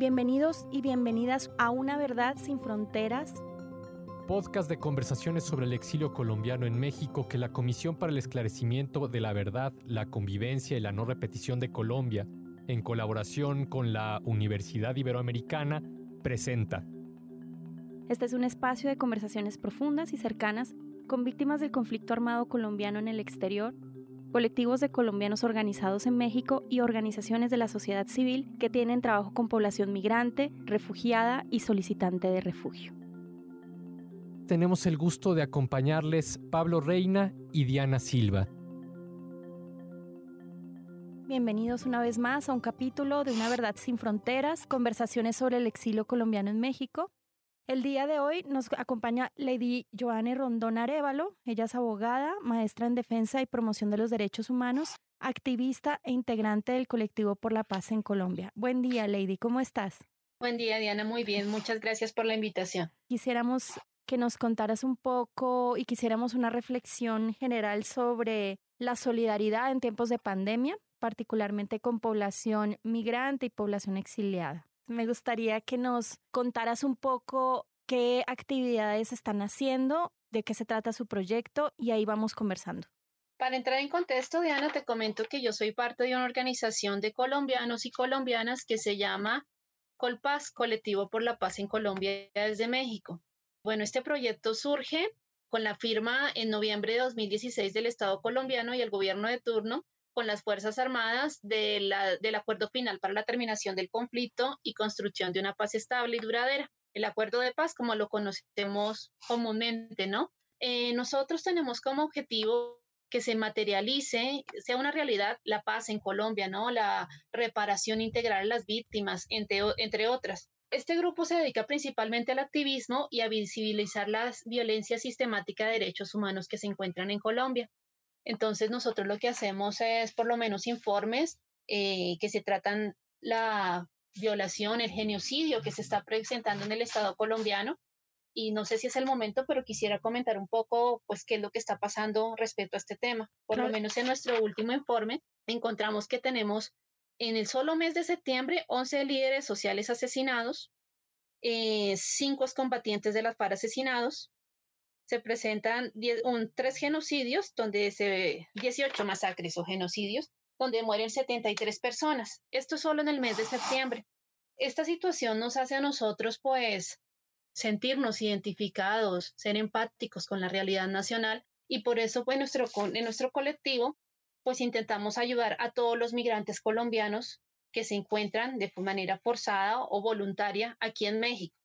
Bienvenidos y bienvenidas a Una Verdad sin Fronteras. Podcast de conversaciones sobre el exilio colombiano en México que la Comisión para el Esclarecimiento de la Verdad, la Convivencia y la No Repetición de Colombia, en colaboración con la Universidad Iberoamericana, presenta. Este es un espacio de conversaciones profundas y cercanas con víctimas del conflicto armado colombiano en el exterior colectivos de colombianos organizados en México y organizaciones de la sociedad civil que tienen trabajo con población migrante, refugiada y solicitante de refugio. Tenemos el gusto de acompañarles Pablo Reina y Diana Silva. Bienvenidos una vez más a un capítulo de Una Verdad sin Fronteras, conversaciones sobre el exilio colombiano en México. El día de hoy nos acompaña Lady Joanne Rondón Arevalo. Ella es abogada, maestra en defensa y promoción de los derechos humanos, activista e integrante del colectivo por la paz en Colombia. Buen día, Lady, ¿cómo estás? Buen día, Diana, muy bien. Muchas gracias por la invitación. Quisiéramos que nos contaras un poco y quisiéramos una reflexión general sobre la solidaridad en tiempos de pandemia, particularmente con población migrante y población exiliada me gustaría que nos contaras un poco qué actividades están haciendo, de qué se trata su proyecto y ahí vamos conversando. Para entrar en contexto, Diana, te comento que yo soy parte de una organización de colombianos y colombianas que se llama Colpaz, Colectivo por la Paz en Colombia desde México. Bueno, este proyecto surge con la firma en noviembre de 2016 del Estado colombiano y el gobierno de turno con las Fuerzas Armadas del acuerdo final para la terminación del conflicto y construcción de una paz estable y duradera. El acuerdo de paz, como lo conocemos comúnmente, ¿no? Eh, nosotros tenemos como objetivo que se materialice, sea una realidad la paz en Colombia, ¿no? La reparación integral a las víctimas, entre, entre otras. Este grupo se dedica principalmente al activismo y a visibilizar la violencia sistemática de derechos humanos que se encuentran en Colombia. Entonces nosotros lo que hacemos es por lo menos informes eh, que se tratan la violación, el genocidio que se está presentando en el Estado colombiano. Y no sé si es el momento, pero quisiera comentar un poco, pues, qué es lo que está pasando respecto a este tema. Por lo menos en nuestro último informe encontramos que tenemos en el solo mes de septiembre 11 líderes sociales asesinados, eh, 5 combatientes de las FARC asesinados, se presentan tres genocidios, donde se 18 masacres o genocidios, donde mueren 73 personas. Esto solo en el mes de septiembre. Esta situación nos hace a nosotros, pues, sentirnos identificados, ser empáticos con la realidad nacional y por eso, pues, nuestro, en nuestro colectivo, pues, intentamos ayudar a todos los migrantes colombianos que se encuentran de manera forzada o voluntaria aquí en México.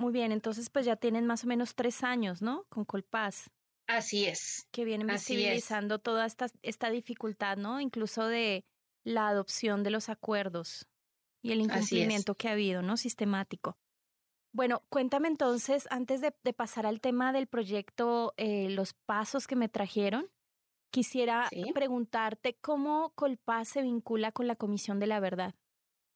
Muy bien, entonces pues ya tienen más o menos tres años, ¿no? Con Colpaz. Así es. Que vienen visibilizando toda esta, esta dificultad, ¿no? Incluso de la adopción de los acuerdos y el incumplimiento que ha habido, ¿no? Sistemático. Bueno, cuéntame entonces, antes de, pasar al tema del proyecto, eh, los pasos que me trajeron, quisiera preguntarte cómo Colpaz se vincula con la Comisión de la Verdad.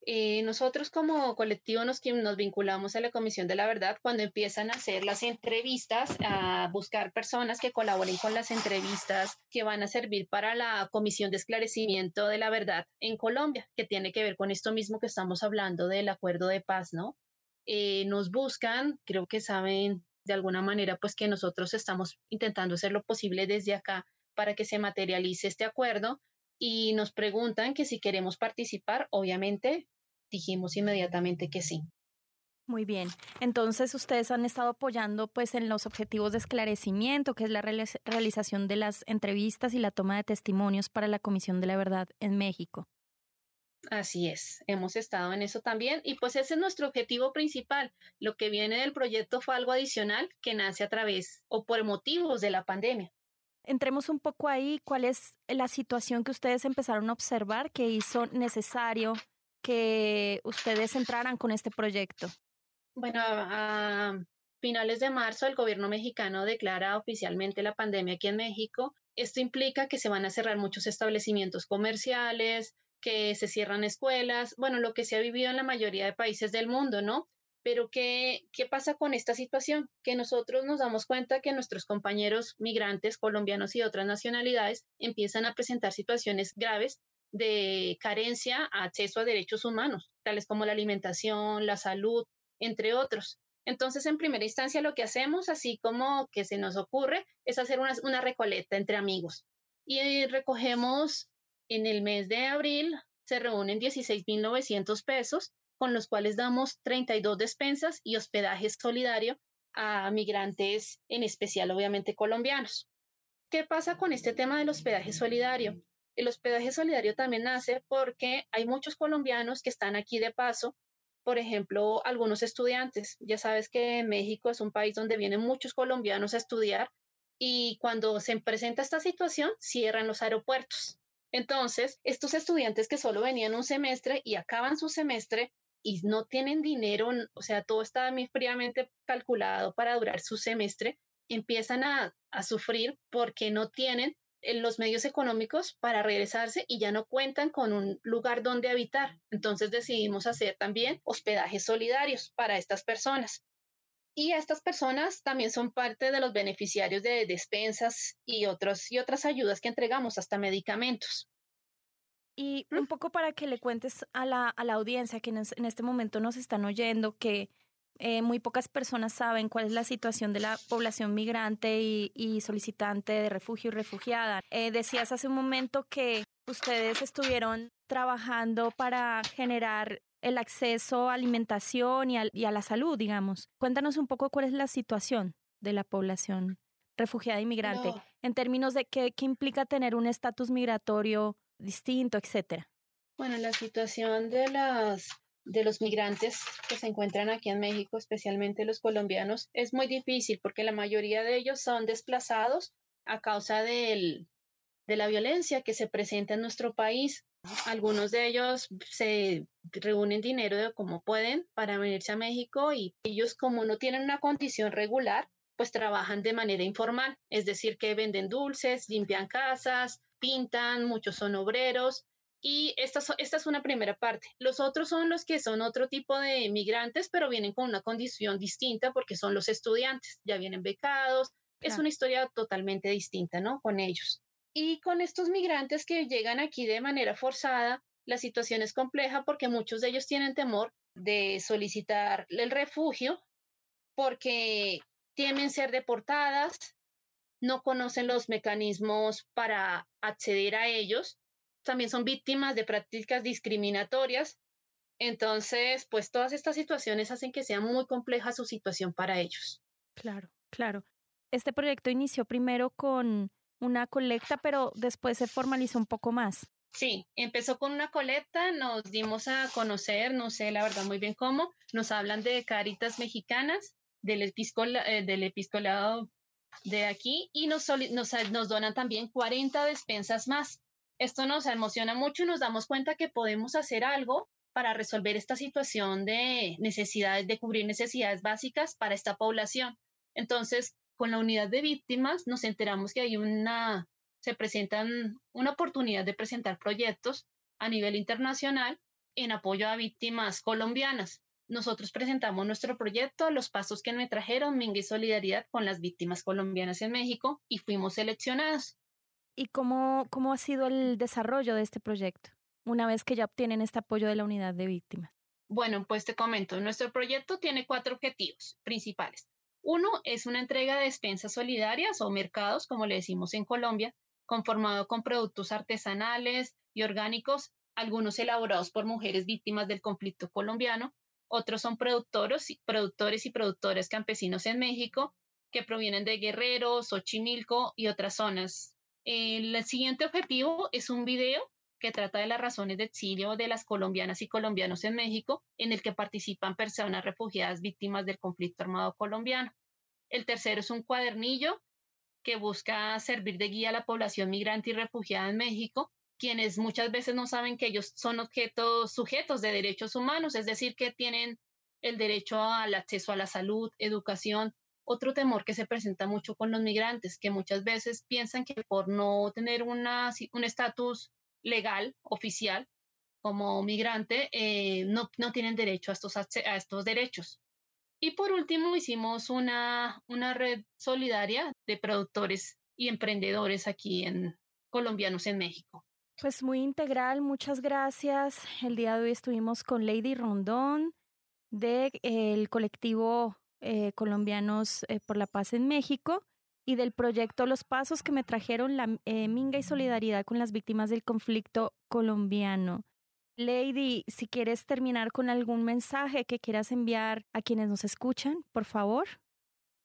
Eh, nosotros como colectivo nos, nos vinculamos a la Comisión de la Verdad cuando empiezan a hacer las entrevistas, a buscar personas que colaboren con las entrevistas que van a servir para la Comisión de Esclarecimiento de la Verdad en Colombia, que tiene que ver con esto mismo que estamos hablando del acuerdo de paz, ¿no? Eh, nos buscan, creo que saben de alguna manera, pues que nosotros estamos intentando hacer lo posible desde acá para que se materialice este acuerdo y nos preguntan que si queremos participar, obviamente dijimos inmediatamente que sí. Muy bien. Entonces, ustedes han estado apoyando pues en los objetivos de esclarecimiento, que es la realización de las entrevistas y la toma de testimonios para la Comisión de la Verdad en México. Así es, hemos estado en eso también y pues ese es nuestro objetivo principal. Lo que viene del proyecto fue algo adicional que nace a través o por motivos de la pandemia. Entremos un poco ahí, ¿cuál es la situación que ustedes empezaron a observar que hizo necesario que ustedes entraran con este proyecto? Bueno, a finales de marzo el gobierno mexicano declara oficialmente la pandemia aquí en México. Esto implica que se van a cerrar muchos establecimientos comerciales, que se cierran escuelas, bueno, lo que se ha vivido en la mayoría de países del mundo, ¿no? Pero ¿qué, ¿qué pasa con esta situación? Que nosotros nos damos cuenta que nuestros compañeros migrantes colombianos y otras nacionalidades empiezan a presentar situaciones graves de carencia a acceso a derechos humanos. tales como la alimentación, la salud, entre otros. Entonces, en primera instancia, lo que hacemos, así como que se nos ocurre, es hacer una, una recolecta entre amigos. Y recogemos en el mes de abril, se reúnen 16.900 pesos, con los cuales damos 32 despensas y hospedaje solidario a migrantes, en especial, obviamente, colombianos. ¿Qué pasa con este tema del hospedaje solidario? El hospedaje solidario también nace porque hay muchos colombianos que están aquí de paso por ejemplo, algunos estudiantes. Ya sabes que México es un país donde vienen muchos colombianos a estudiar y cuando se presenta esta situación, cierran los aeropuertos. Entonces, estos estudiantes que solo venían un semestre y acaban su semestre y no tienen dinero, o sea, todo está fríamente calculado para durar su semestre, empiezan a, a sufrir porque no tienen los medios económicos para regresarse y ya no cuentan con un lugar donde habitar. Entonces decidimos hacer también hospedajes solidarios para estas personas. Y estas personas también son parte de los beneficiarios de despensas y, otros, y otras ayudas que entregamos, hasta medicamentos. Y un poco para que le cuentes a la, a la audiencia que en este momento nos están oyendo que eh, muy pocas personas saben cuál es la situación de la población migrante y, solicitante de refugio y refugiada. Eh, decías hace un momento que ustedes estuvieron trabajando para generar el acceso a alimentación y a, la salud, digamos. Cuéntanos un poco cuál es la situación de la población refugiada y migrante en términos de qué, qué implica tener un estatus migratorio distinto, etcétera. Bueno, la situación de las de los migrantes que se encuentran aquí en México, especialmente los colombianos, es muy difícil porque la mayoría de ellos son desplazados a causa del, de la violencia que se presenta en nuestro país. Algunos de ellos se reúnen dinero como pueden para venirse a México y ellos como no tienen una condición regular, pues trabajan de manera informal, es decir, que venden dulces, limpian casas, pintan, muchos son obreros y esta, esta es una primera parte. Los otros son los que son otro tipo de migrantes, pero vienen con una condición distinta porque son los estudiantes, ya vienen becados. Es una historia totalmente distinta, ¿no? Con ellos. Y con estos migrantes que llegan aquí de manera forzada, la situación es compleja porque muchos de ellos tienen temor de solicitar el refugio porque temen ser deportadas, no conocen los mecanismos para acceder a ellos también son víctimas de prácticas discriminatorias. Entonces, pues todas estas situaciones hacen que sea muy compleja su situación para ellos. Claro, claro. Este proyecto inició primero con una colecta, pero después se formalizó un poco más. Sí, empezó con una colecta, nos dimos a conocer, no sé la verdad muy bien cómo, nos hablan de caritas mexicanas, del, eh, del episcolado de aquí y nos, nos, nos donan también 40 despensas más. Esto nos emociona mucho y nos damos cuenta que podemos hacer algo para resolver esta situación de necesidades, de cubrir necesidades básicas para esta población. Entonces, con la unidad de víctimas nos enteramos que hay una, se presentan una oportunidad de presentar proyectos a nivel internacional en apoyo a víctimas colombianas. Nosotros presentamos nuestro proyecto, los pasos que me trajeron, Mingue Solidaridad con las víctimas colombianas en México y fuimos seleccionados. ¿Y cómo, cómo ha sido el desarrollo de este proyecto una vez que ya obtienen este apoyo de la unidad de víctimas? Bueno, pues te comento, nuestro proyecto tiene cuatro objetivos principales. Uno es una entrega de despensas solidarias o mercados, como le decimos en Colombia, conformado con productos artesanales y orgánicos, algunos elaborados por mujeres víctimas del conflicto colombiano, otros son productores, productores y productoras campesinos en México que provienen de Guerrero, Xochimilco y otras zonas el siguiente objetivo es un video que trata de las razones de exilio de las colombianas y colombianos en México, en el que participan personas refugiadas víctimas del conflicto armado colombiano. El tercero es un cuadernillo que busca servir de guía a la población migrante y refugiada en México, quienes muchas veces no saben que ellos son objetos sujetos de derechos humanos, es decir, que tienen el derecho al acceso a la salud, educación, otro temor que se presenta mucho con los migrantes, que muchas veces piensan que por no tener una, un estatus legal, oficial, como migrante, eh, no, no, tienen derecho a estos, a estos derechos. Y por último, hicimos una, una red solidaria de productores y emprendedores aquí en colombianos en México. Pues muy integral, muchas gracias. El día de hoy estuvimos con Lady Rondón del el colectivo eh, Colombianos eh, por la Paz en México y del proyecto Los Pasos que me trajeron la eh, minga y solidaridad con las víctimas del conflicto colombiano. Lady, si quieres terminar con algún mensaje que quieras enviar a quienes nos escuchan, por favor.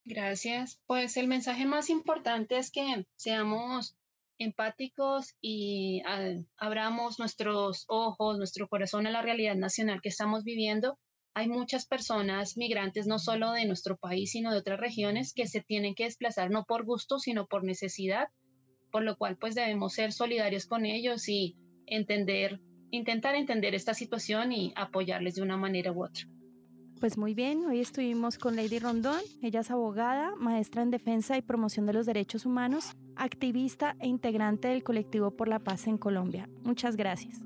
Gracias. Pues el mensaje más importante es que seamos empáticos y ah, abramos nuestros ojos, nuestro corazón a la realidad nacional que estamos viviendo. Hay muchas personas migrantes, no solo de nuestro país, sino de otras regiones, que se tienen que desplazar no por gusto, sino por necesidad, por lo cual pues debemos ser solidarios con ellos y entender intentar entender esta situación y apoyarles de una manera u otra. Pues muy bien, hoy estuvimos con Lady Rondón. Ella es abogada, maestra en defensa y promoción de los derechos humanos, activista e integrante del colectivo por la paz en Colombia. Muchas gracias.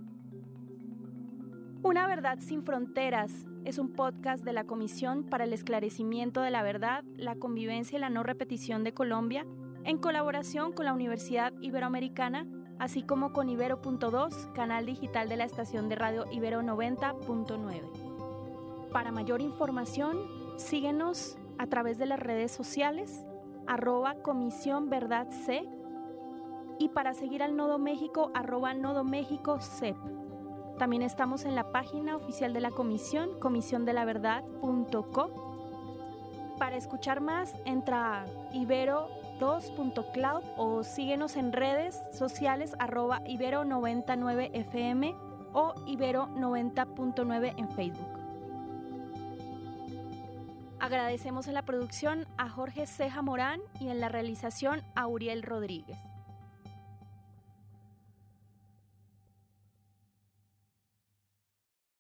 Una verdad sin fronteras es un podcast de la Comisión para el Esclarecimiento de la Verdad, la Convivencia y la No Repetición de Colombia, en colaboración con la Universidad Iberoamericana así como con Ibero.2, canal digital de la estación de radio Ibero 90.9. Para mayor información, síguenos a través de las redes sociales, arroba Comisión Verdad C, y para seguir al Nodo México, arroba Nodo México CEP. También estamos en la página oficial de la comisión, comisiondelaverdad.co. Para escuchar más, entra a Ibero 2.cloud o síguenos en redes sociales arroba ibero99fm o ibero90.9 en Facebook. Agradecemos en la producción a Jorge Ceja Morán y en la realización a Uriel Rodríguez.